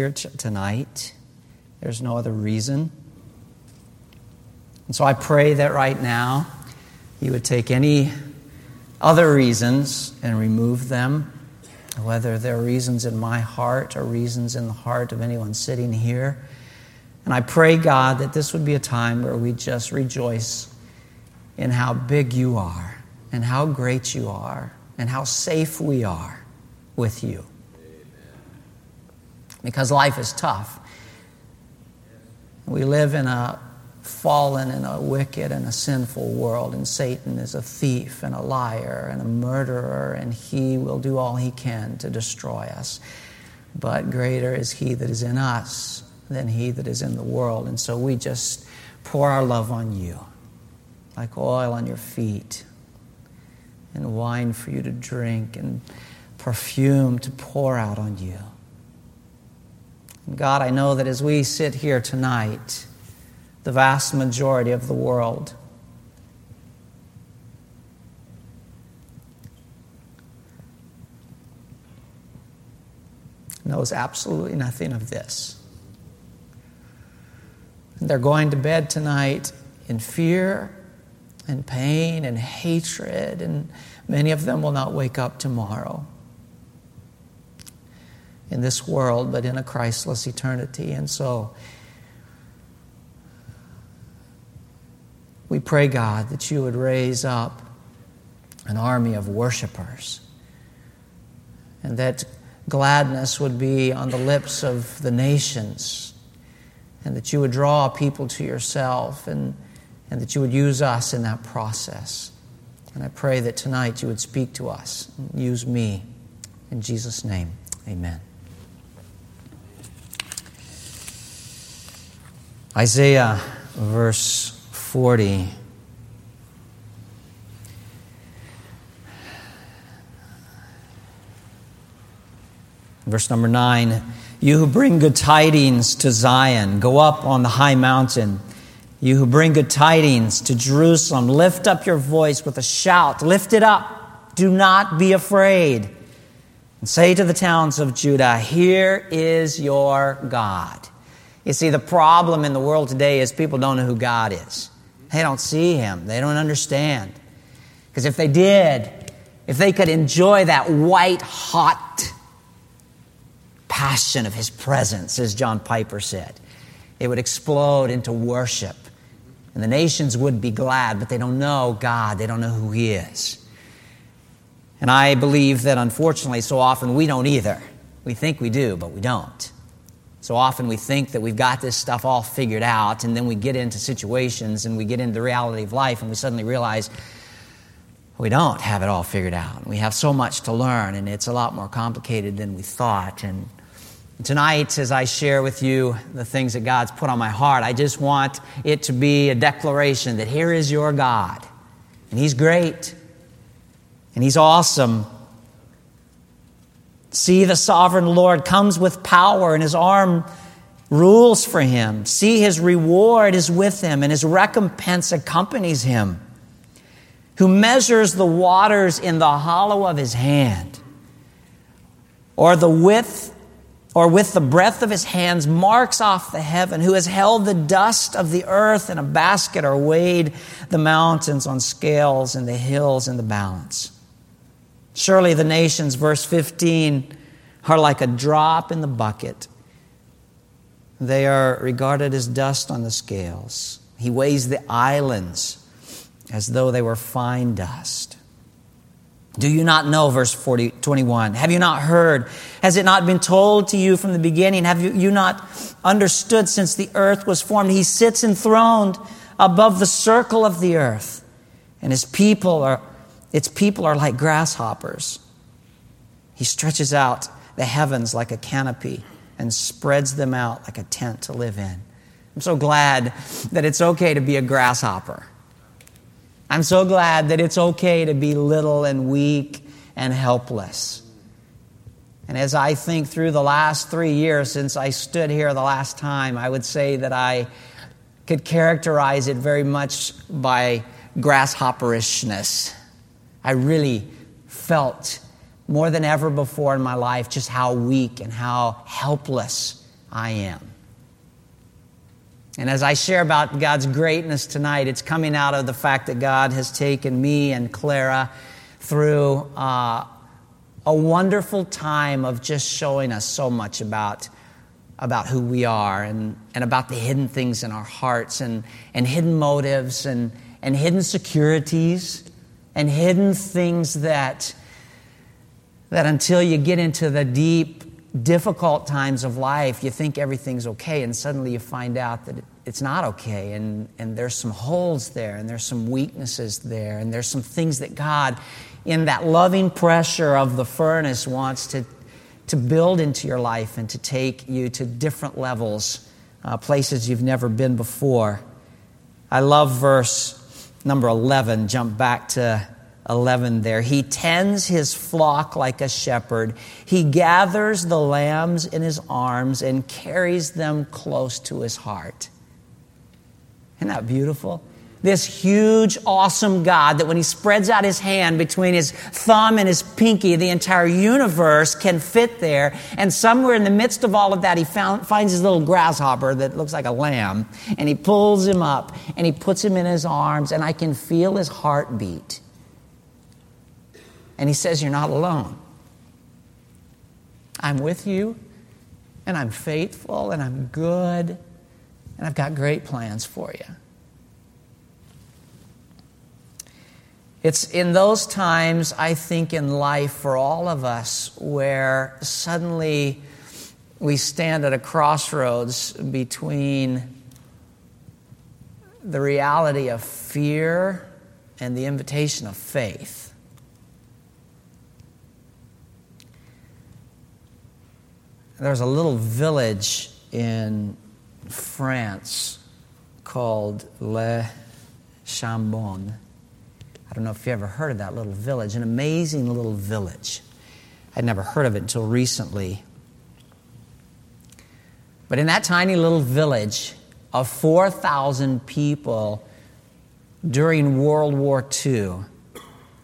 here tonight. There's no other reason. And so I pray that right now you would take any other reasons and remove them, whether they're reasons in my heart or reasons in the heart of anyone sitting here. And I pray, God, that this would be a time where we just rejoice in how big you are and how great you are and how safe we are with you because life is tough. We live in a fallen and a wicked and a sinful world, and Satan is a thief and a liar and a murderer, and he will do all he can to destroy us. But greater is he that is in us than he that is in the world. And so we just pour our love on you, like oil on your feet, and wine for you to drink, and perfume to pour out on you. God, I know that as we sit here tonight, the vast majority of the world knows absolutely nothing of this. They're going to bed tonight in fear and pain and hatred, and many of them will not wake up tomorrow in this world, but in a Christless eternity. And so we pray, God, that you would raise up an army of worshipers and that gladness would be on the lips of the nations and that you would draw people to yourself and, and that you would use us in that process. And I pray that tonight you would speak to us, use me. In Jesus' name, amen. Isaiah, verse 40. Verse number 9 You who bring good tidings to Zion, go up on the high mountain. You who bring good tidings to Jerusalem, lift up your voice with a shout. Lift it up. Do not be afraid. And say to the towns of Judah, Here is your God. You see, the problem in the world today is people don't know who God is. They don't see Him, they don't understand. Because if they did, if they could enjoy that white hot passion of His presence, as John Piper said, it would explode into worship. And the nations would be glad, but they don't know God, they don't know who He is. And I believe that unfortunately, so often we don't either. We think we do, but we don't. So often we think that we've got this stuff all figured out, and then we get into situations and we get into the reality of life, and we suddenly realize we don't have it all figured out. We have so much to learn, and it's a lot more complicated than we thought. And tonight, as I share with you the things that God's put on my heart, I just want it to be a declaration that here is your God, and He's great, and He's awesome See, the sovereign Lord comes with power, and his arm rules for him. See, his reward is with him, and his recompense accompanies him. Who measures the waters in the hollow of his hand, or the width, or with the breadth of his hands marks off the heaven, who has held the dust of the earth in a basket, or weighed the mountains on scales and the hills in the balance. Surely the nations, verse 15, are like a drop in the bucket. They are regarded as dust on the scales. He weighs the islands as though they were fine dust. Do you not know, verse 40, 21? Have you not heard? Has it not been told to you from the beginning? Have you, you not understood since the earth was formed? He sits enthroned above the circle of the earth, and his people are its people are like grasshoppers. He stretches out the heavens like a canopy and spreads them out like a tent to live in. I'm so glad that it's okay to be a grasshopper. I'm so glad that it's okay to be little and weak and helpless. And as I think through the last three years since I stood here the last time, I would say that I could characterize it very much by grasshopperishness. I really felt more than ever before in my life just how weak and how helpless I am. And as I share about God's greatness tonight, it's coming out of the fact that God has taken me and Clara through uh, a wonderful time of just showing us so much about, about who we are and, and about the hidden things in our hearts and, and hidden motives and, and hidden securities and hidden things that, that until you get into the deep, difficult times of life, you think everything's okay, and suddenly you find out that it's not okay, and, and there's some holes there, and there's some weaknesses there, and there's some things that God, in that loving pressure of the furnace, wants to, to build into your life and to take you to different levels, uh, places you've never been before. I love verse number 11. Jump back to 11 there. He tends his flock like a shepherd. He gathers the lambs in his arms and carries them close to his heart. Isn't that beautiful? This huge, awesome God that when he spreads out his hand between his thumb and his pinky, the entire universe can fit there. And somewhere in the midst of all of that, he found, finds his little grasshopper that looks like a lamb. And he pulls him up and he puts him in his arms. And I can feel his heartbeat. And he says, You're not alone. I'm with you, and I'm faithful, and I'm good, and I've got great plans for you. It's in those times, I think, in life for all of us where suddenly we stand at a crossroads between the reality of fear and the invitation of faith. There's a little village in France called Le Chambon. I don't know if you ever heard of that little village, an amazing little village. I'd never heard of it until recently. But in that tiny little village of 4,000 people during World War II,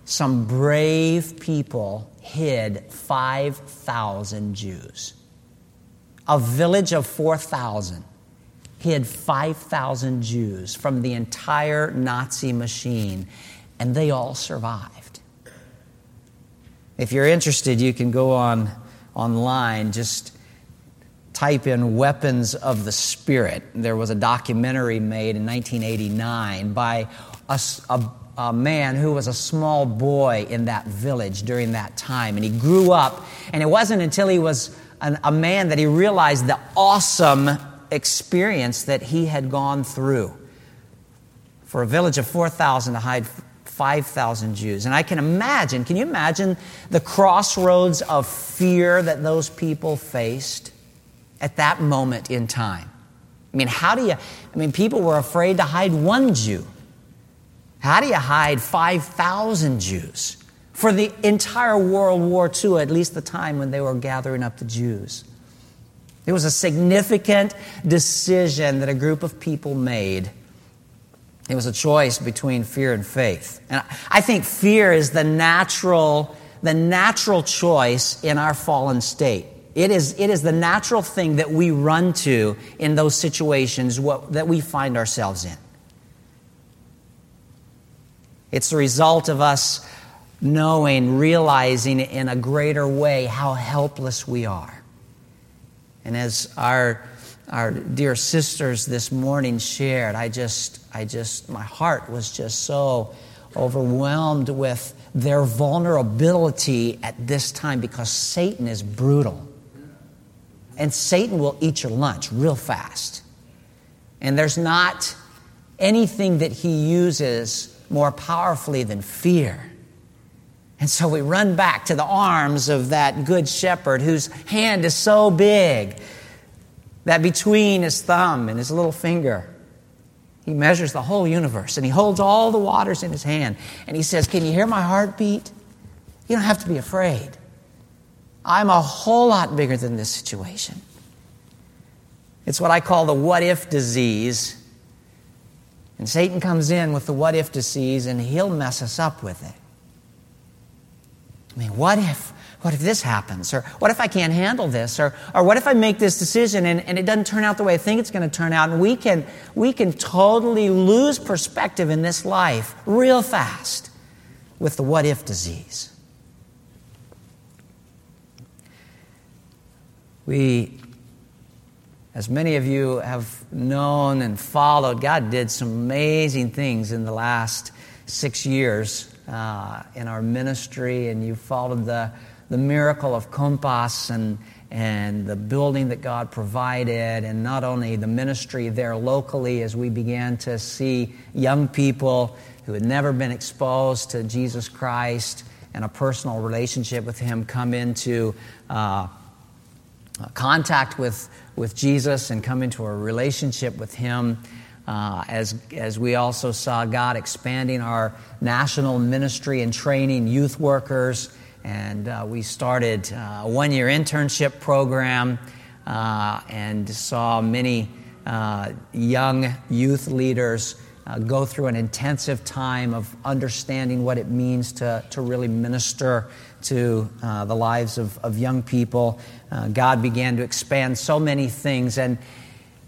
some brave people hid 5,000 Jews a village of 4,000 hid 5,000 Jews from the entire Nazi machine, and they all survived. If you're interested, you can go on online, just type in Weapons of the Spirit. There was a documentary made in 1989 by a, a, a man who was a small boy in that village during that time, and he grew up, and it wasn't until he was an, a man that he realized the awesome experience that he had gone through. For a village of 4,000 to hide 5,000 Jews. And I can imagine, can you imagine the crossroads of fear that those people faced at that moment in time? I mean, how do you, I mean, people were afraid to hide one Jew. How do you hide 5,000 Jews? for the entire World War II, at least the time when they were gathering up the Jews. It was a significant decision that a group of people made. It was a choice between fear and faith. And I think fear is the natural, the natural choice in our fallen state. It is, it is the natural thing that we run to in those situations what, that we find ourselves in. It's the result of us knowing, realizing in a greater way how helpless we are. And as our, our dear sisters this morning shared, I just, I just, my heart was just so overwhelmed with their vulnerability at this time because Satan is brutal. And Satan will eat your lunch real fast. And there's not anything that he uses more powerfully than fear. And so we run back to the arms of that good shepherd whose hand is so big that between his thumb and his little finger, he measures the whole universe and he holds all the waters in his hand. And he says, Can you hear my heartbeat? You don't have to be afraid. I'm a whole lot bigger than this situation. It's what I call the what if disease. And Satan comes in with the what if disease and he'll mess us up with it. I mean, what if, what if this happens? Or what if I can't handle this? Or, or what if I make this decision and, and it doesn't turn out the way I think it's going to turn out? And we can, we can totally lose perspective in this life real fast with the what if disease. We, as many of you have known and followed, God did some amazing things in the last six years uh, in our ministry, and you followed the the miracle of Compass and, and the building that God provided, and not only the ministry there locally as we began to see young people who had never been exposed to Jesus Christ and a personal relationship with Him come into uh, contact with, with Jesus and come into a relationship with Him. Uh, as, as we also saw God expanding our national ministry and training youth workers and uh, we started uh, a one year internship program uh, and saw many uh, young youth leaders go through an intensive time of understanding what it means to, to really minister to the lives of, of young people. God began to expand so many things. And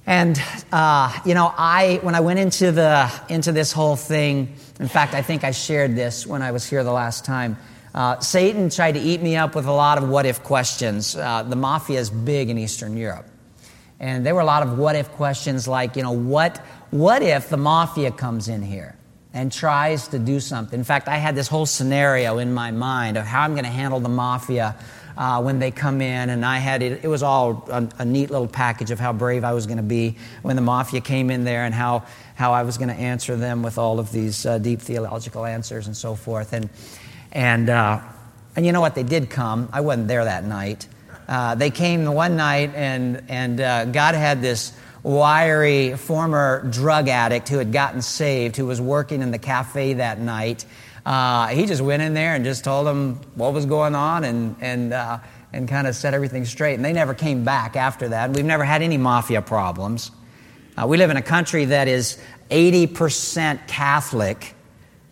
and uh, you know, I when I went into the into this whole thing, in fact, I think I shared this when I was here the last time. Uh, Satan tried to eat me up with a lot of what if questions. Uh, the mafia is big in Eastern Europe. And there were a lot of what if questions like, you know, what, what if the mafia comes in here and tries to do something? In fact, I had this whole scenario in my mind of how I'm going to handle the mafia uh, when they come in, and I had it, it was all a, a neat little package of how brave I was going to be when the mafia came in there and how, how I was going to answer them with all of these uh, deep theological answers and so forth. And, and, uh, and you know what? They did come. I wasn't there that night. Uh, they came one night, and, and uh, God had this wiry former drug addict who had gotten saved, who was working in the cafe that night. Uh, he just went in there and just told them what was going on and, and, uh, and kind of set everything straight. And they never came back after that. We've never had any mafia problems. Uh, we live in a country that is 80% Catholic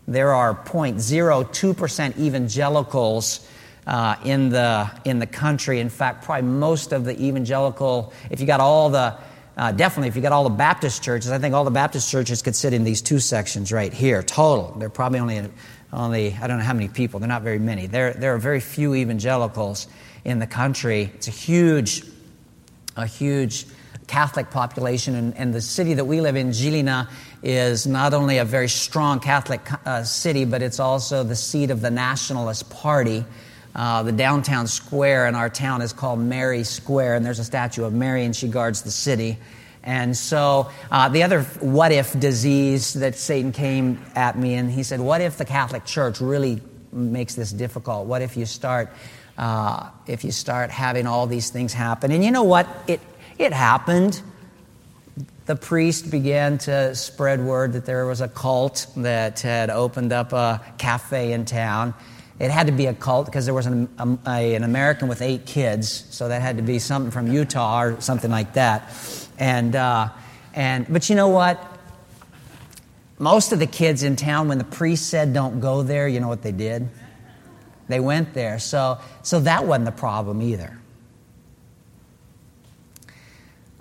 there are 0.02% evangelicals uh, in, the, in the country. In fact, probably most of the evangelical, if you got all the, uh, definitely if you got all the Baptist churches, I think all the Baptist churches could sit in these two sections right here, total. They're probably only, only I don't know how many people, they're not very many. There, there are very few evangelicals in the country. It's a huge, a huge Catholic population, and, and the city that we live in, Žilina, is not only a very strong Catholic uh, city, but it's also the seat of the Nationalist Party. Uh, the downtown square in our town is called Mary Square, and there's a statue of Mary, and she guards the city. And so, uh, the other what if disease that Satan came at me, and he said, What if the Catholic Church really makes this difficult? What if you start, uh, if you start having all these things happen? And you know what? It, it happened the priest began to spread word that there was a cult that had opened up a cafe in town. It had to be a cult because there was an, a, an American with eight kids, so that had to be something from Utah or something like that. And, uh, and, but you know what? Most of the kids in town, when the priest said don't go there, you know what they did? They went there. So, so that wasn't the problem either.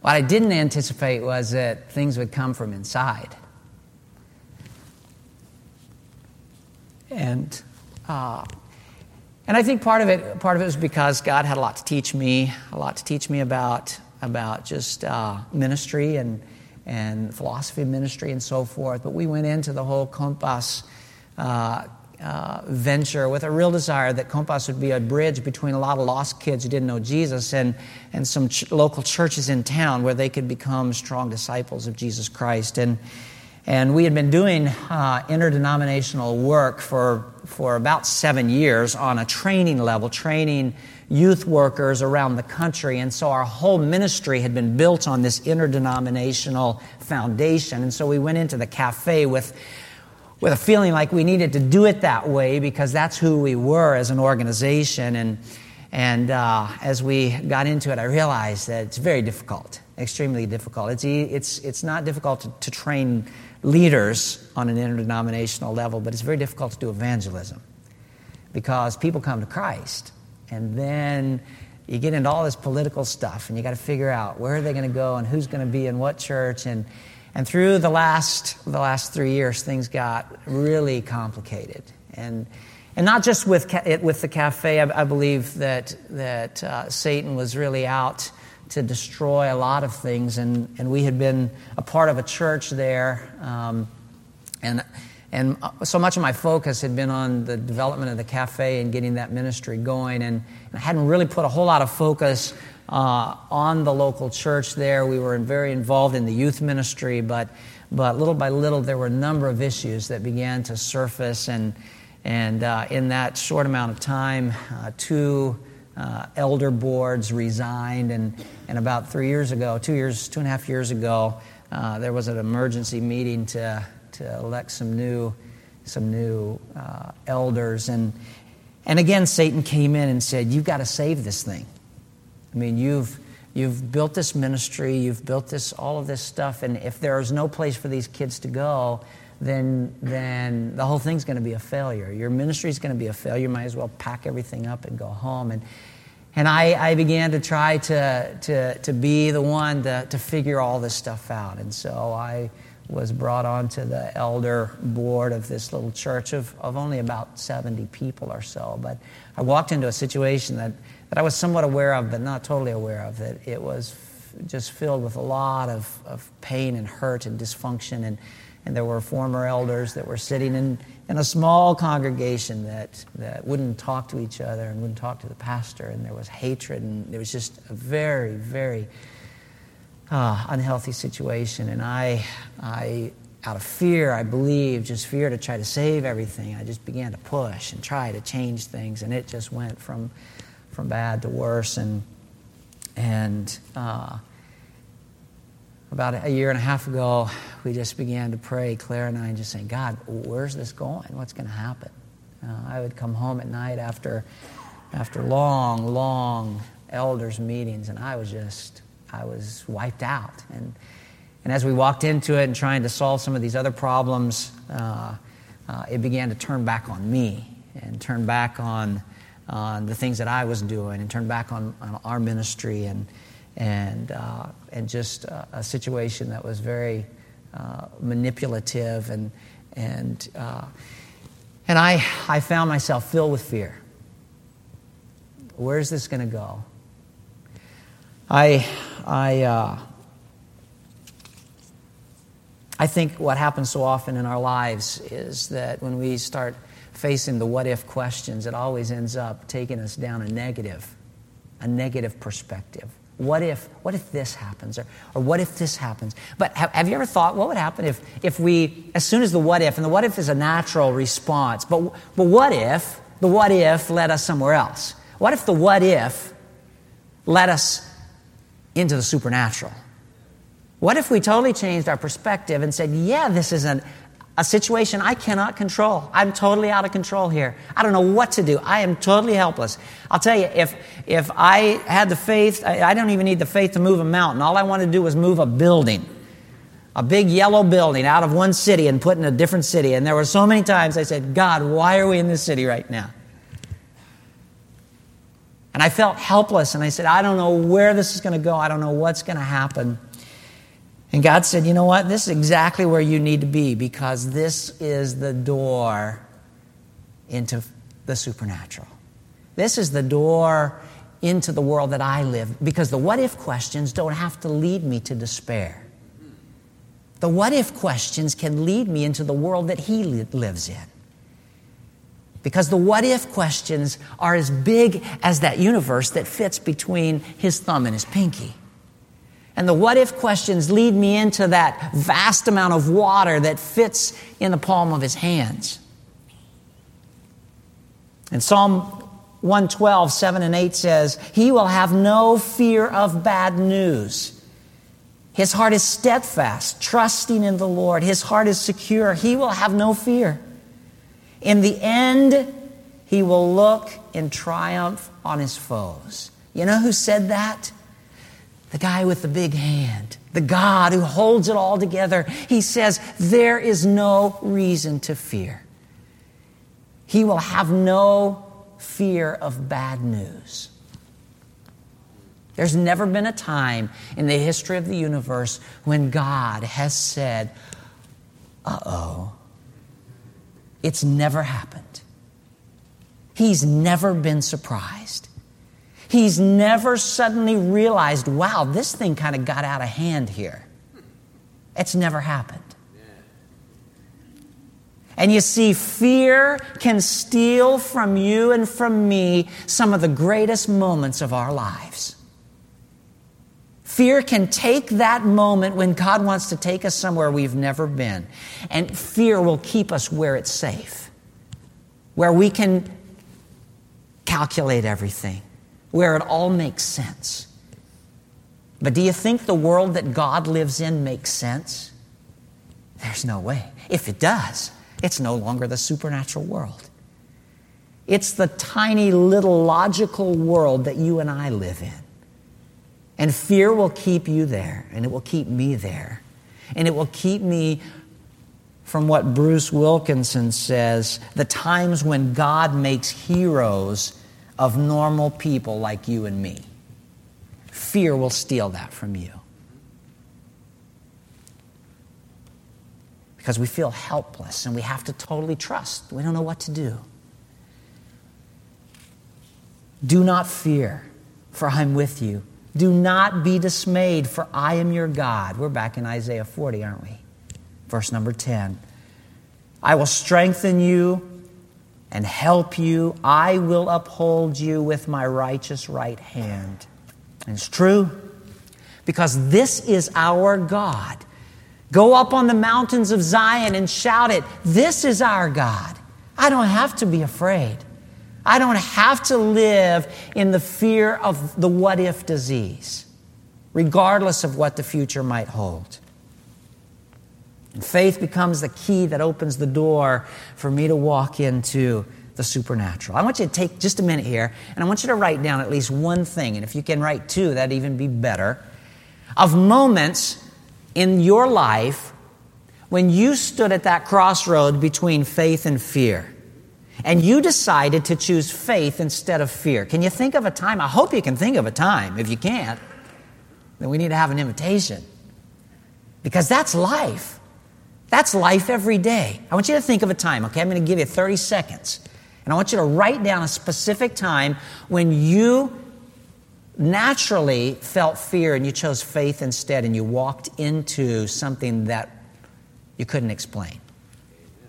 What I didn't anticipate was that things would come from inside. And, uh, and I think part of it, part of it was because God had a lot to teach me, a lot to teach me about, about just uh, ministry and, and philosophy of ministry and so forth. But we went into the whole Compass uh, uh, venture with a real desire that Compass would be a bridge between a lot of lost kids who didn't know Jesus and, and some ch- local churches in town where they could become strong disciples of Jesus Christ. And, and we had been doing uh, interdenominational work for, for about seven years on a training level, training youth workers around the country. And so our whole ministry had been built on this interdenominational foundation. And so we went into the cafe with with a feeling like we needed to do it that way because that's who we were as an organization. And, and uh, as we got into it, I realized that it's very difficult, extremely difficult. It's, it's, it's not difficult to, to train leaders on an interdenominational level, but it's very difficult to do evangelism because people come to Christ And then you get into all this political stuff, and you got to figure out where are they going to go and who's going to be in what church. And, and through the last, the last three years, things got really complicated. And, and not just with, with the cafe, I, I believe that, that uh, Satan was really out to destroy a lot of things. And, and we had been a part of a church there. Um, and, and so much of my focus had been on the development of the cafe and getting that ministry going. And, and I hadn't really put a whole lot of focus uh, on the local church there. We were very involved in the youth ministry, but, but little by little, there were a number of issues that began to surface. And, and uh, in that short amount of time, uh, two uh, elder boards resigned. And, and about three years ago, two years, two and a half years ago, uh, there was an emergency meeting to, to elect some new, some new uh, elders. And, and again, Satan came in and said, You've got to save this thing. I mean, you've, you've built this ministry, you've built this, all of this stuff, and if there is no place for these kids to go, then, then the whole thing's going to be a failure. Your ministry is going to be a failure. You might as well pack everything up and go home. And, and I, I began to try to, to, to be the one to, to figure all this stuff out. And so I was brought onto the elder board of this little church of, of only about 70 people or so. But I walked into a situation that, that I was somewhat aware of, but not totally aware of, that it was f- just filled with a lot of, of pain and hurt and dysfunction. And, and there were former elders that were sitting in, in a small congregation that, that wouldn't talk to each other and wouldn't talk to the pastor, and there was hatred, and there was just a very, very uh, unhealthy situation. And I, I, out of fear, I believe, just fear to try to save everything, I just began to push and try to change things, and it just went from, from bad to worse. And, and uh, about a year and a half ago, we just began to pray, Claire and I, just saying, God, where's this going? What's going to happen? Uh, I would come home at night after, after long, long elders' meetings, and I was just, I was wiped out. And, and as we walked into it and trying to solve some of these other problems, uh, uh, it began to turn back on me and turn back on, on the things that I was doing and turned back on, on our ministry. And, and, uh, and just a, situation that was very uh, manipulative. And, and, uh, and I, I found myself filled with fear. Where's this going to go? I, I, uh, I think what happens so often in our lives is that when we start facing the what if questions, it always ends up taking us down a negative, a negative perspective. What if, what if this happens? Or, or what if this happens? But have, have you ever thought, what would happen if, if we, as soon as the what if, and the what if is a natural response, but, but what if the what if led us somewhere else? What if the what if led us into the supernatural? What if we totally changed our perspective and said, yeah, this is an, a situation I cannot control. I'm totally out of control here. I don't know what to do. I am totally helpless. I'll tell you, if, if I had the faith, I, I don't even need the faith to move a mountain. All I wanted to do was move a building, a big yellow building out of one city and put in a different city. And there were so many times I said, God, why are we in this city right now? And I felt helpless and I said, I don't know where this is going to go. I don't know what's going to happen. And God said, You know what? This is exactly where you need to be because this is the door into the supernatural. This is the door into the world that I live because the what if questions don't have to lead me to despair. The what if questions can lead me into the world that He lives in. Because the what if questions are as big as that universe that fits between His thumb and His pinky. And the what if questions lead me into that vast amount of water that fits in the palm of his hands. And Psalm 112, 7 and 8 says, He will have no fear of bad news. His heart is steadfast, trusting in the Lord. His heart is secure. He will have no fear. In the end, he will look in triumph on his foes. You know who said that? The guy with the big hand, the God who holds it all together, he says, There is no reason to fear. He will have no fear of bad news. There's never been a time in the history of the universe when God has said, uh oh. It's never happened. He's never been surprised. He's never suddenly realized, wow, this thing kind of got out of hand here. It's never happened. And you see, fear can steal from you and from me some of the greatest moments of our lives. Fear can take that moment when God wants to take us somewhere we've never been, and fear will keep us where it's safe, where we can calculate everything, where it all makes sense. But do you think the world that God lives in makes sense? There's no way. If it does, it's no longer the supernatural world. It's the tiny little logical world that you and I live in. And fear will keep you there, and it will keep me there. And it will keep me from what Bruce Wilkinson says the times when God makes heroes of normal people like you and me. Fear will steal that from you. because we feel helpless and we have to totally trust. We don't know what to do. Do not fear, for I'm with you. Do not be dismayed, for I am your God. We're back in Isaiah 40, aren't we? Verse number 10. I will strengthen you and help you. I will uphold you with my righteous right hand. And it's true because this is our God. Go up on the mountains of Zion and shout it. This is our God. I don't have to be afraid. I don't have to live in the fear of the what if disease, regardless of what the future might hold. Faith becomes the key that opens the door for me to walk into the supernatural. I want you to take just a minute here, and I want you to write down at least one thing. And if you can write two, that'd even be better. Of moments in your life when you stood at that crossroad between faith and fear and you decided to choose faith instead of fear? Can you think of a time? I hope you can think of a time. If you can't, then we need to have an invitation because that's life. That's life every day. I want you to think of a time, okay? I'm going to give you 30 seconds. And I want you to write down a specific time when you naturally felt fear and you chose faith instead and you walked into something that you couldn't explain.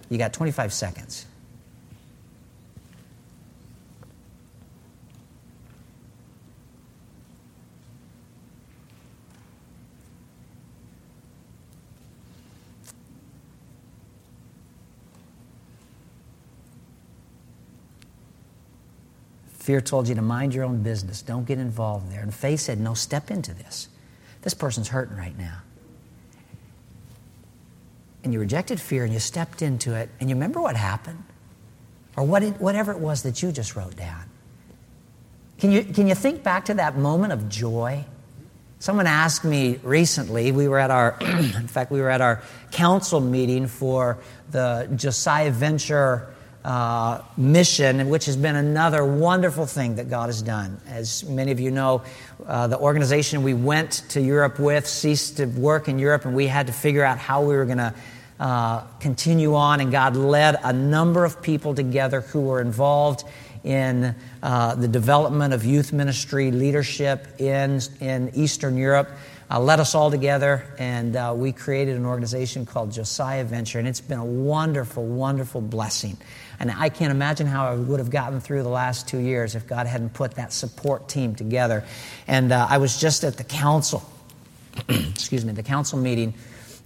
You got 25 seconds. Fear told you to mind your own business. Don't get involved there. And faith said, no, step into this. This person's hurting right now. And you rejected fear and you stepped into it. And you remember what happened? Or what it, whatever it was that you just wrote down. Can you, can you think back to that moment of joy? Someone asked me recently, we were at our, in fact, we were at our council meeting for the Josiah Venture uh, mission, which has been another wonderful thing that God has done. As many of you know, uh, the organization we went to Europe with ceased to work in Europe, and we had to figure out how we were going to uh, continue on. And God led a number of people together who were involved in uh, the development of youth ministry leadership in, in Eastern Europe. Uh, led us all together, and uh, we created an organization called Josiah Venture, and it's been a wonderful, wonderful blessing. And I can't imagine how I would have gotten through the last two years if God hadn't put that support team together. And uh, I was just at the council, excuse me, the council meeting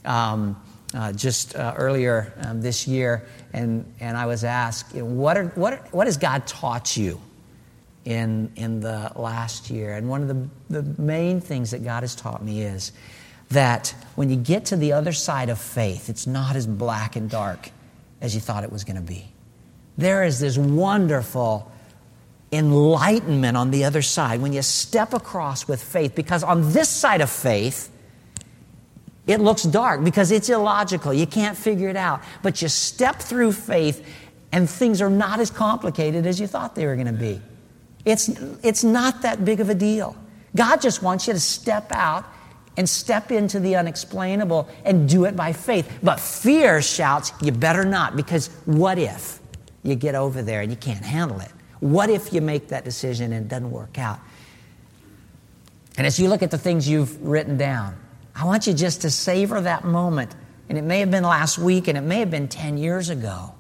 um, uh, just uh, earlier um, this year, and, and I was asked, you know, what, are, what, are, what has God taught you in, in the last year? And one of the, the main things that God has taught me is that when you get to the other side of faith, it's not as black and dark as you thought it was going to be there is this wonderful enlightenment on the other side when you step across with faith. Because on this side of faith, it looks dark because it's illogical. You can't figure it out. But you step through faith, and things are not as complicated as you thought they were going to be. It's, it's not that big of a deal. God just wants you to step out and step into the unexplainable and do it by faith. But fear shouts, you better not, because what if you get over there and you can't handle it? What if you make that decision and it doesn't work out? And as you look at the things you've written down, I want you just to savor that moment. And it may have been last week and it may have been 10 years ago.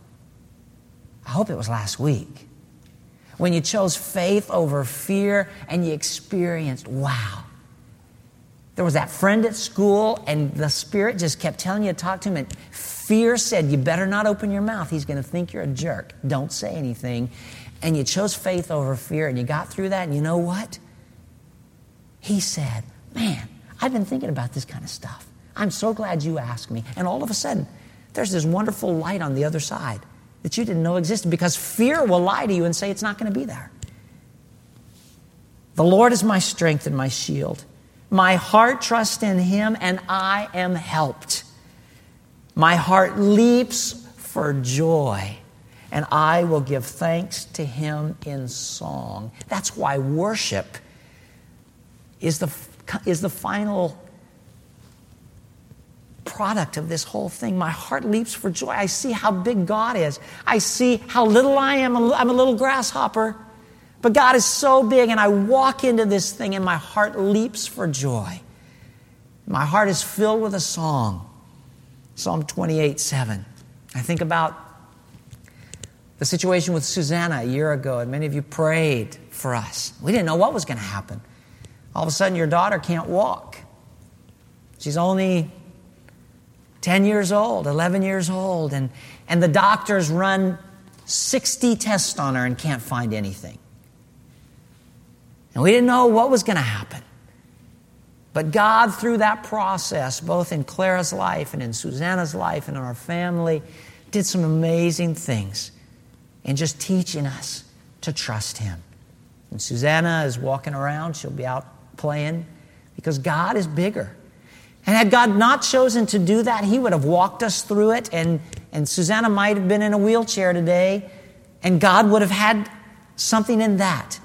I hope it was last week. When you chose faith over fear and you experienced, wow, there was that friend at school, and the Spirit just kept telling you to talk to him. And fear said, You better not open your mouth. He's going to think you're a jerk. Don't say anything. And you chose faith over fear, and you got through that. And you know what? He said, Man, I've been thinking about this kind of stuff. I'm so glad you asked me. And all of a sudden, there's this wonderful light on the other side that you didn't know existed because fear will lie to you and say it's not going to be there. The Lord is my strength and my shield. My heart trusts in him, and I am helped. My heart leaps for joy, and I will give thanks to him in song. That's why worship is the, is the final product of this whole thing. My heart leaps for joy. I see how big God is. I see how little I am. I'm a little grasshopper. But God is so big, and I walk into this thing, and my heart leaps for joy. My heart is filled with a song. Psalm 28 7. I think about the situation with Susanna a year ago, and many of you prayed for us. We didn't know what was going to happen. All of a sudden, your daughter can't walk. She's only 10 years old, 11 years old, and, and the doctors run 60 tests on her and can't find anything. And we didn't know what was going to happen. But God, through that process, both in Clara's life and in Susanna's life and in our family, did some amazing things in just teaching us to trust Him. And Susanna is walking around, she'll be out playing because God is bigger. And had God not chosen to do that, He would have walked us through it, and, and Susanna might have been in a wheelchair today, and God would have had something in that.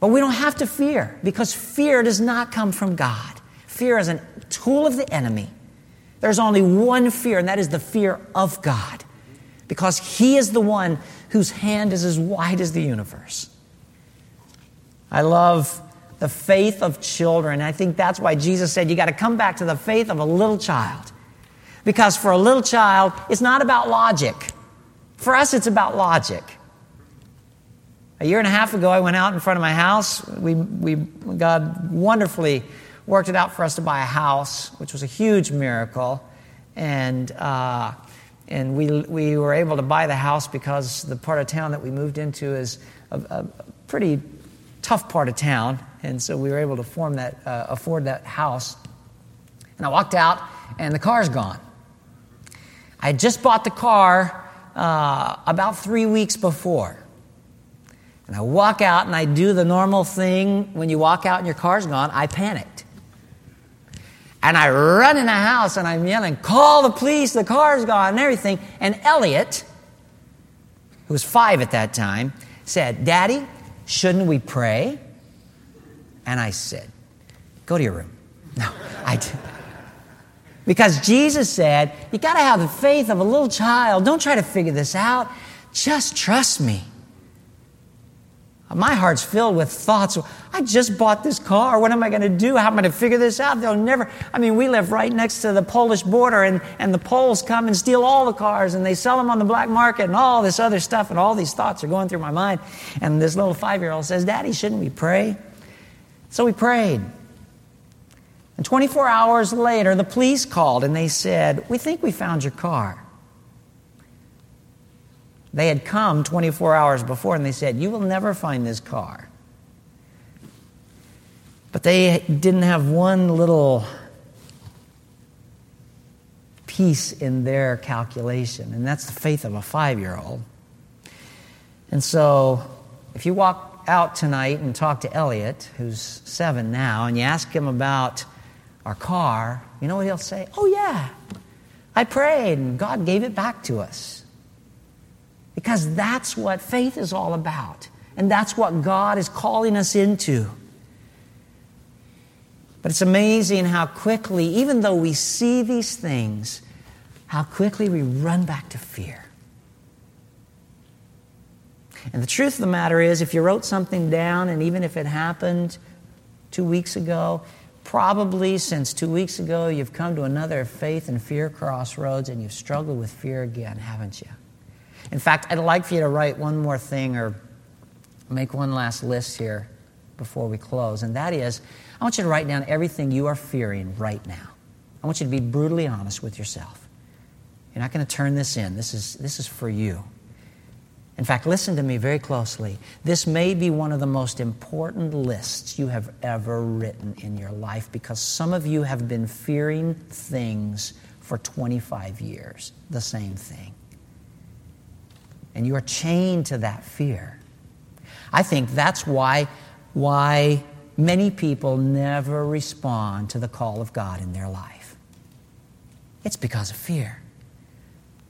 But we don't have to fear because fear does not come from God. Fear is a tool of the enemy. There's only one fear, and that is the fear of God because He is the one whose hand is as wide as the universe. I love the faith of children. I think that's why Jesus said you got to come back to the faith of a little child. Because for a little child, it's not about logic. For us, it's about logic. A year and a half ago, I went out in front of my house. We, we, God wonderfully worked it out for us to buy a house, which was a huge miracle. And, uh, and we, we were able to buy the house because the part of town that we moved into is a, a pretty tough part of town. And so we were able to form that, uh, afford that house. And I walked out, and the car's gone. I had just bought the car uh, about three weeks before. And I walk out and I do the normal thing when you walk out and your car's gone. I panicked. And I run in the house and I'm yelling, call the police, the car's gone and everything. And Elliot, who was five at that time, said, Daddy, shouldn't we pray? And I said, Go to your room. No, I didn't. Because Jesus said, You got to have the faith of a little child. Don't try to figure this out. Just trust me. My heart's filled with thoughts. I just bought this car. What am I going to do? How am I going to figure this out? They'll never. I mean, we live right next to the Polish border, and, and the Poles come and steal all the cars, and they sell them on the black market, and all this other stuff, and all these thoughts are going through my mind. And this little five year old says, Daddy, shouldn't we pray? So we prayed. And 24 hours later, the police called and they said, We think we found your car. They had come 24 hours before and they said, You will never find this car. But they didn't have one little piece in their calculation, and that's the faith of a five year old. And so, if you walk out tonight and talk to Elliot, who's seven now, and you ask him about our car, you know what he'll say? Oh, yeah, I prayed and God gave it back to us. Because that's what faith is all about. And that's what God is calling us into. But it's amazing how quickly, even though we see these things, how quickly we run back to fear. And the truth of the matter is, if you wrote something down, and even if it happened two weeks ago, probably since two weeks ago, you've come to another faith and fear crossroads and you've struggled with fear again, haven't you? In fact, I'd like for you to write one more thing or make one last list here before we close, and that is I want you to write down everything you are fearing right now. I want you to be brutally honest with yourself. You're not going to turn this in. This is, this is for you. In fact, listen to me very closely. This may be one of the most important lists you have ever written in your life because some of you have been fearing things for 25 years, the same thing. And you are chained to that fear. I think that's why, why many people never respond to the call of God in their life. It's because of fear.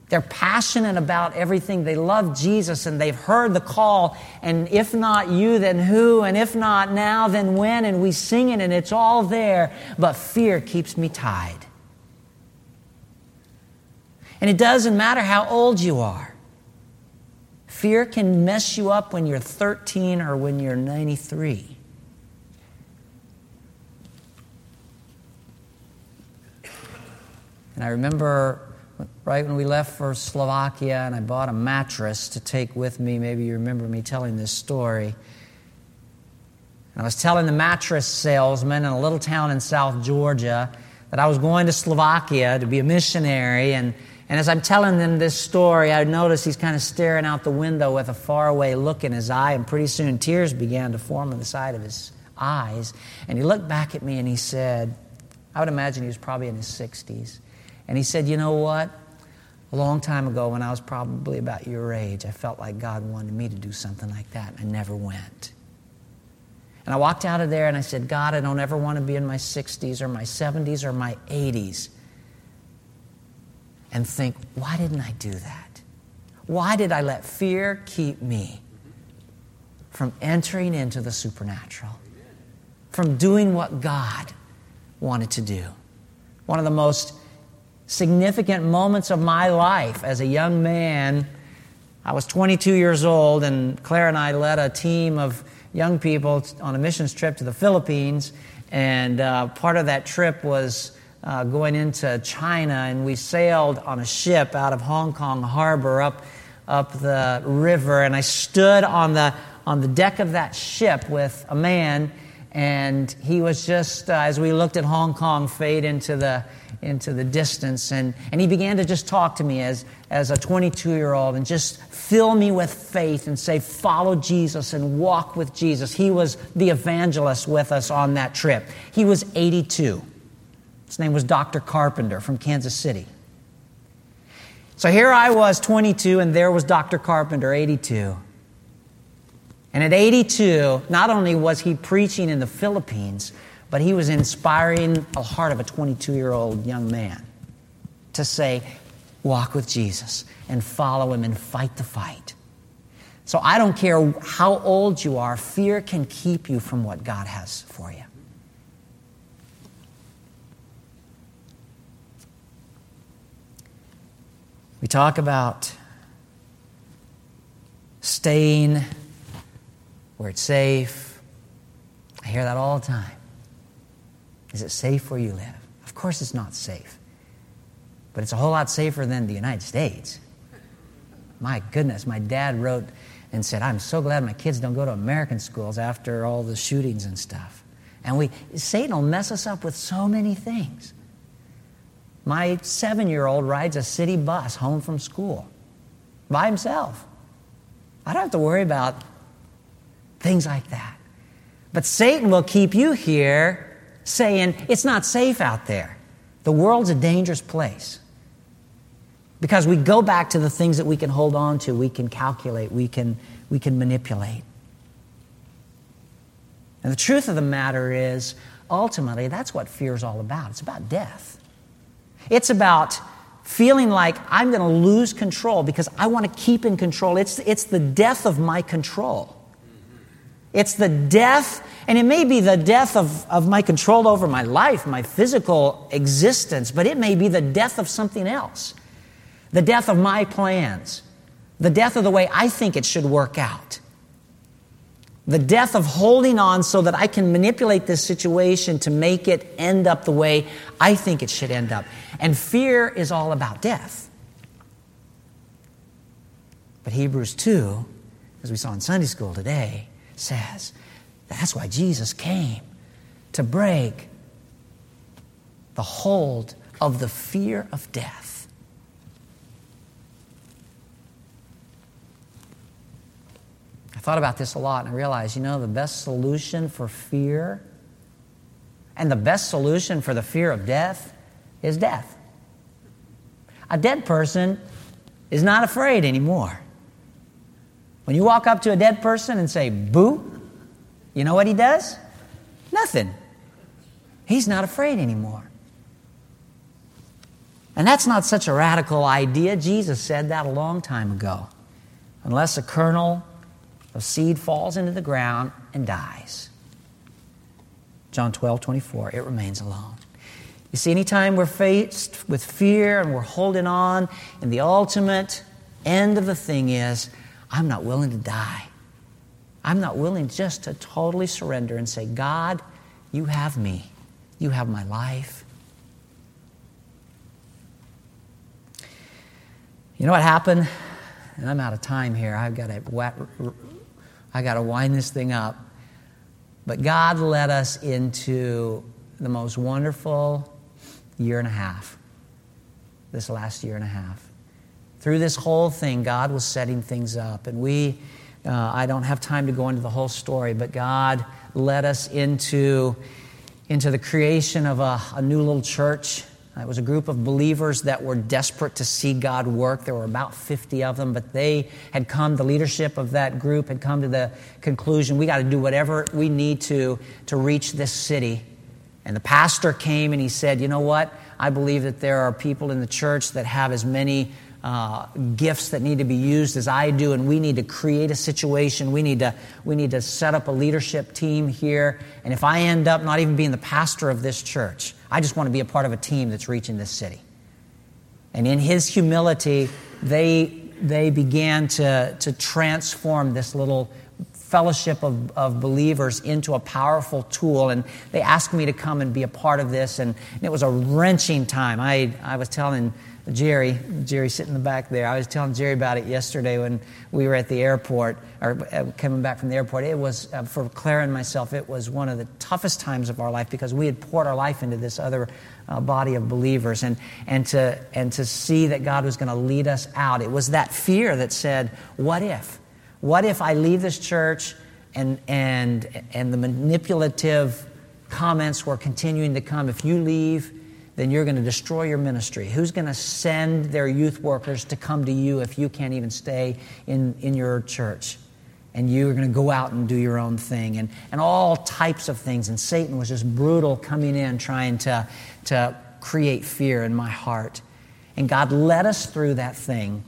They're passionate about everything. They love Jesus and they've heard the call. And if not you, then who? And if not now, then when? And we sing it and it's all there. But fear keeps me tied. And it doesn't matter how old you are. Fear can mess you up when you're 13 or when you're 93. And I remember right when we left for Slovakia, and I bought a mattress to take with me. Maybe you remember me telling this story. And I was telling the mattress salesman in a little town in South Georgia that I was going to Slovakia to be a missionary. And, and as I'm telling them this story, I noticed he's kind of staring out the window with a faraway look in his eye, and pretty soon tears began to form on the side of his eyes. And he looked back at me and he said, I would imagine he was probably in his 60s. And he said, You know what? A long time ago, when I was probably about your age, I felt like God wanted me to do something like that. And I never went. And I walked out of there and I said, God, I don't ever want to be in my 60s or my 70s or my 80s and think, why didn't I do that? Why did I let fear keep me from entering into the supernatural, from doing what God wanted to do? One of the most significant moments of my life as a young man. I was 22 years old, and Claire and I led a team of young people on a missions trip to the Philippines. And uh, part of that trip was uh, going into China, and we sailed on a ship out of Hong Kong harbor up, up the river. And I stood on the, on the deck of that ship with a man, and he was just, uh, as we looked at Hong Kong fade into the into the distance. And, and he began to just talk to me as, as a 22 year old and just fill me with faith and say, follow Jesus and walk with Jesus. He was the evangelist with us on that trip. He was 82. His name was Dr. Carpenter from Kansas City. So here I was, 22, and there was Dr. Carpenter, 82. And at 82, not only was he preaching in the Philippines, but he was inspiring the heart of a 22 year old young man to say, walk with Jesus and follow him and fight the fight. So I don't care how old you are, fear can keep you from what God has for you. We talk about staying where it's safe. I hear that all the time. Is it safe where you live? Of course, it's not safe. But it's a whole lot safer than the United States. My goodness, my dad wrote and said, I'm so glad my kids don't go to American schools after all the shootings and stuff. And we, Satan will mess us up with so many things. My seven year old rides a city bus home from school by himself. I don't have to worry about things like that. But Satan will keep you here saying it's not safe out there. The world's a dangerous place. Because we go back to the things that we can hold on to, we can calculate, we can, we can manipulate. And the truth of the matter is, ultimately, that's what fear is all about. It's about death. It's about feeling like I'm going to lose control because I want to keep in control. It's, it's the death of my control. It's the death, and it may be the death of, of my control over my life, my physical existence, but it may be the death of something else. The death of my plans. The death of the way I think it should work out. The death of holding on so that I can manipulate this situation to make it end up the way I think it should end up. And fear is all about death. But Hebrews 2, as we saw in Sunday school today, says that's why Jesus came to break the hold of the fear of death. I thought about this a lot and I realized, you know, the best solution for fear and the best solution for the fear of death is death. A dead person is not afraid anymore. When you walk up to a dead person and say, boo, you know what he does? Nothing. He's not afraid anymore. And that's not such a radical idea. Jesus said that a long time ago. Unless a kernel of seed falls into the ground and dies. John 12, 24, it remains alone. You see, anytime we're faced with fear and we're holding on, and the ultimate end of the thing is I'm not willing to die. I'm not willing just to totally surrender and say, God, you have me. You have my life. You know what happened? And I'm out of time here. I've got to, I got to wind this thing up. But God led us into the most wonderful year and a half, this last year and a half. Through this whole thing, God was setting things up. And we, uh, I don't have time to go into the whole story, but God led us into, into the creation of a, a new little church. It was a group of believers that were desperate to see God work. There were about 50 of them, but they had come, the leadership of that group had come to the conclusion we got to do whatever we need to to reach this city. And the pastor came and he said, You know what? I believe that there are people in the church that have as many uh, gifts that need to be used as I do, and we need to create a situation. We need to, we need to set up a leadership team here. And if I end up not even being the pastor of this church, I just want to be a part of a team that's reaching this city. And in his humility, they, they began to, to transform this little fellowship of, of believers into a powerful tool. And they asked me to come and be a part of this, and, and it was a wrenching time. I, I was telling Jerry, Jerry sitting in the back there. I was telling Jerry about it yesterday when we were at the airport, or uh, coming back from the airport. It was, uh, for Claire and myself, it was one of the toughest times of our life because we had poured our life into this other uh, body of believers. And, and, to, and to see that God was going to lead us out, it was that fear that said, What if? What if I leave this church and, and, and the manipulative comments were continuing to come? If you leave, then you're going to destroy your ministry. Who's going to send their youth workers to come to you if you can't even stay in, in your church? And you're going to go out and do your own thing, and, and all types of things. And Satan was just brutal coming in, trying to, to create fear in my heart. And God led us through that thing.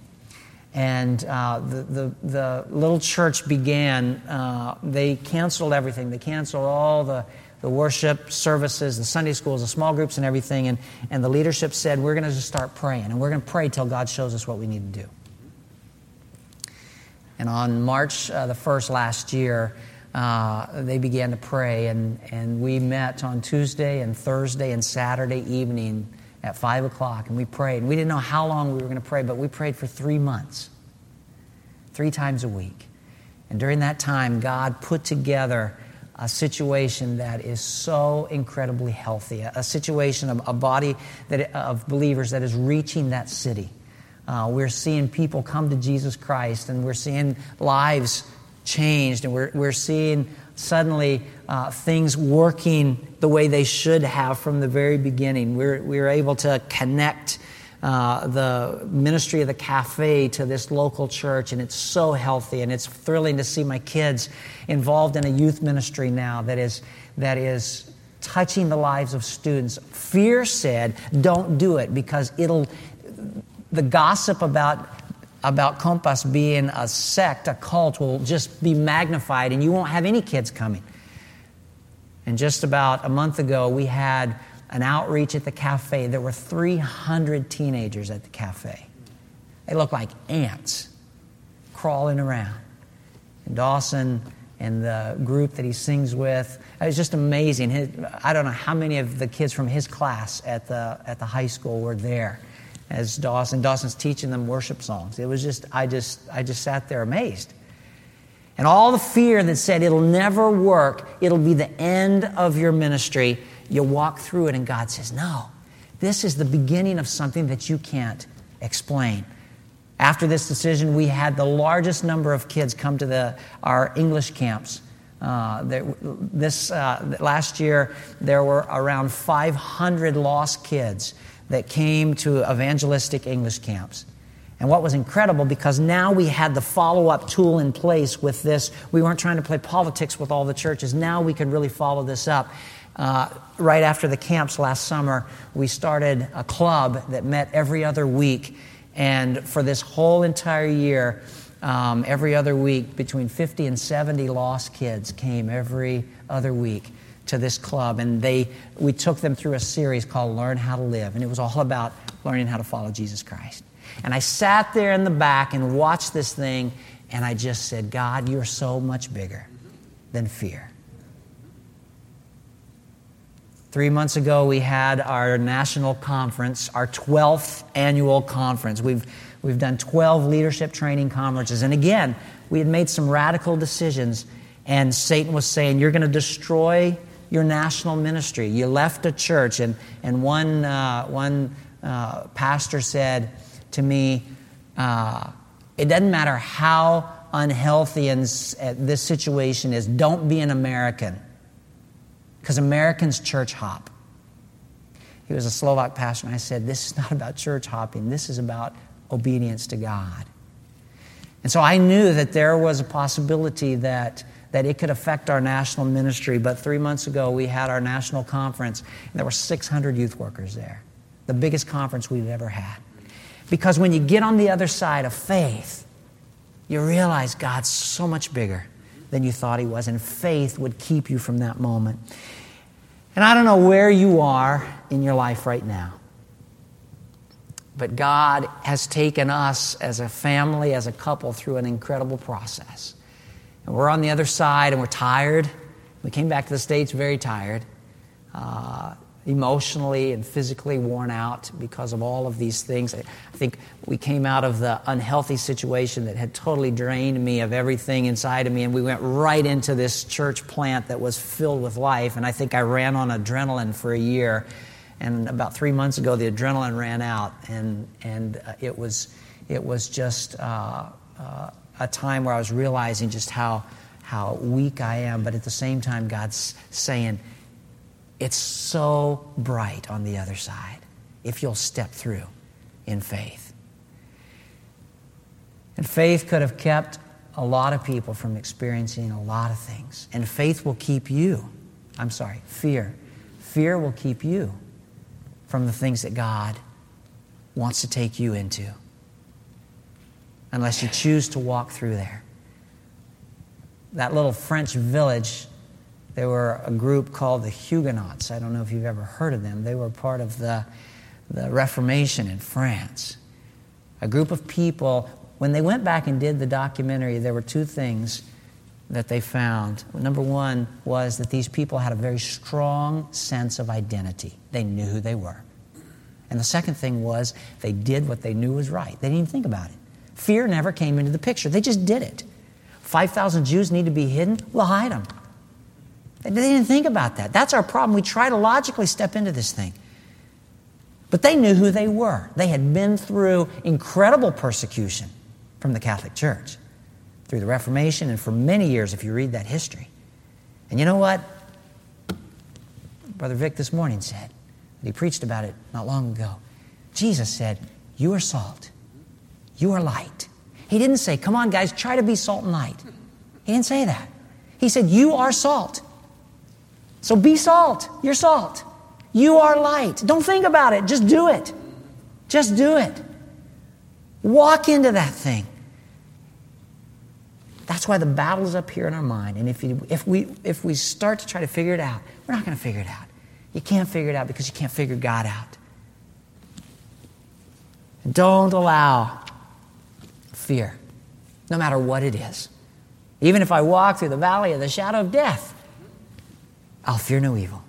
And uh, the, the, the, little church began, uh, they canceled everything. They canceled all the the worship services, the Sunday schools, the small groups, and everything. And, and the leadership said, We're going to just start praying, and we're going to pray till God shows us what we need to do. And on March uh, the 1st last year, uh, they began to pray, and, and we met on Tuesday and Thursday and Saturday evening at 5 o'clock, and we prayed. And we didn't know how long we were going to pray, but we prayed for three months, three times a week. And during that time, God put together a situation that is so incredibly healthy, a, a situation of a body that, of believers that is reaching that city. Uh, we're seeing people come to Jesus Christ, and we're seeing lives changed, and we're, we're seeing suddenly uh, things working the way they should have from the very beginning. We're, we're able to connect uh, the ministry of the cafe to this local church, and it's so healthy, and it's thrilling to see my kids involved in a youth ministry now that is that is touching the lives of students. Fear said, "Don't do it because it'll." the gossip about about Compass being a sect, a cult, will just be magnified and you won't have any kids coming. And just about a month ago, we had an outreach at the cafe. There were 300 teenagers at the cafe. They looked like ants crawling around. And Dawson and the group that he sings with, it was just amazing. His, I don't know how many of the kids from his class at the, at the high school were there as Dawson. Dawson's teaching them worship songs. It was just, I just, I just sat there amazed. And all the fear that said it'll never work, it'll be the end of your ministry, you walk through it and God says, no, this is the beginning of something that you can't explain. After this decision, we had the largest number of kids come to the, our English camps. Uh, there, this uh, last year, there were around 500 lost kids that came to evangelistic English camps. And what was incredible, because now we had the follow up tool in place with this, we weren't trying to play politics with all the churches. Now we could really follow this up. Uh, right after the camps last summer, we started a club that met every other week. And for this whole entire year, um, every other week, between 50 and 70 lost kids came every other week to this club, and they, we took them through a series called Learn How to Live, and it was all about learning how to follow Jesus Christ. And I sat there in the back and watched this thing, and I just said, God, you're so much bigger than fear. Three months ago, we had our national conference, our 12th annual conference. We've, we've done 12 leadership training conferences. And again, we had made some radical decisions, and Satan was saying, You're going to destroy your national ministry. You left a church, and, and one, uh, one uh, pastor said to me, uh, It doesn't matter how unhealthy and this situation is, don't be an American. Because Americans church hop. He was a Slovak pastor, and I said, This is not about church hopping, this is about obedience to God. And so I knew that there was a possibility that that it could affect our national ministry. But three months ago, we had our national conference, and there were 600 youth workers there, the biggest conference we've ever had. Because when you get on the other side of faith, you realize God's so much bigger than you thought He was, and faith would keep you from that moment. And I don't know where you are in your life right now. But God has taken us as a family, as a couple, through an incredible process. And we're on the other side and we're tired. We came back to the States very tired, uh, emotionally and physically worn out because of all of these things. I think we came out of the unhealthy situation that had totally drained me of everything inside of me, and we went right into this church plant that was filled with life. And I think I ran on adrenaline for a year. And about three months ago, the adrenaline ran out, and, and uh, it, was, it was just. Uh, uh, a time where I was realizing just how, how weak I am, but at the same time, God's saying, it's so bright on the other side if you'll step through in faith. And faith could have kept a lot of people from experiencing a lot of things. And faith will keep you, I'm sorry, fear. Fear will keep you from the things that God wants to take you into unless you choose to walk through there. That little French village, there were a group called the Huguenots. I don't know if you've ever heard of them. They were part of the, the Reformation in France. A group of people, when they went back and did the documentary, there were two things that they found. Number one was that these people had a very strong sense of identity, they knew who they were. And the second thing was they did what they knew was right, they didn't even think about it. Fear never came into the picture. They just did it. 5,000 Jews need to be hidden? We'll hide them. They didn't think about that. That's our problem. We try to logically step into this thing. But they knew who they were. They had been through incredible persecution from the Catholic Church through the Reformation and for many years, if you read that history. And you know what? Brother Vic this morning said, he preached about it not long ago. Jesus said, You are salt. You are light. He didn't say, Come on, guys, try to be salt and light. He didn't say that. He said, You are salt. So be salt. You're salt. You are light. Don't think about it. Just do it. Just do it. Walk into that thing. That's why the battle's up here in our mind. And if, you, if, we, if we start to try to figure it out, we're not going to figure it out. You can't figure it out because you can't figure God out. Don't allow fear, no matter what it is. Even if I walk through the valley of the shadow of death, I'll fear no evil,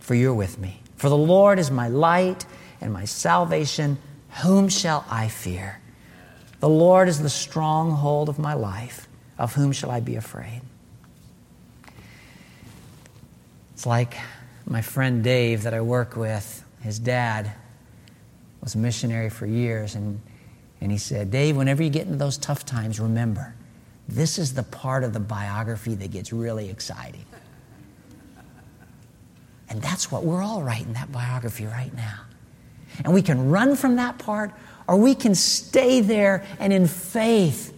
for you're with me. For the Lord is my light and my salvation. Whom shall I fear? The Lord is the stronghold of my life. Of whom shall I be afraid? It's like my friend Dave that I work with, his dad was a missionary for years, and, and he said, Dave, whenever you get into those tough times, remember, this is the part of the biography that gets really exciting. And that's what we're all writing that biography right now. And we can run from that part, or we can stay there and in faith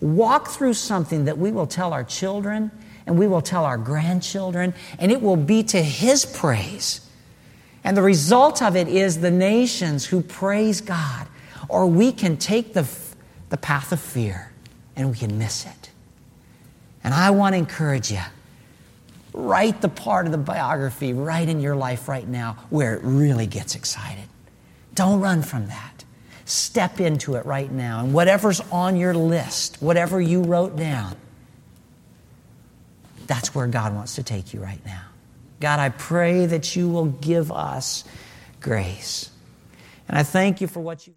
walk through something that we will tell our children and we will tell our grandchildren, and it will be to His praise. And the result of it is the nations who praise God. Or we can take the, the path of fear and we can miss it. And I want to encourage you write the part of the biography right in your life right now where it really gets excited. Don't run from that. Step into it right now. And whatever's on your list, whatever you wrote down, that's where God wants to take you right now. God, I pray that you will give us grace. And I thank you for what you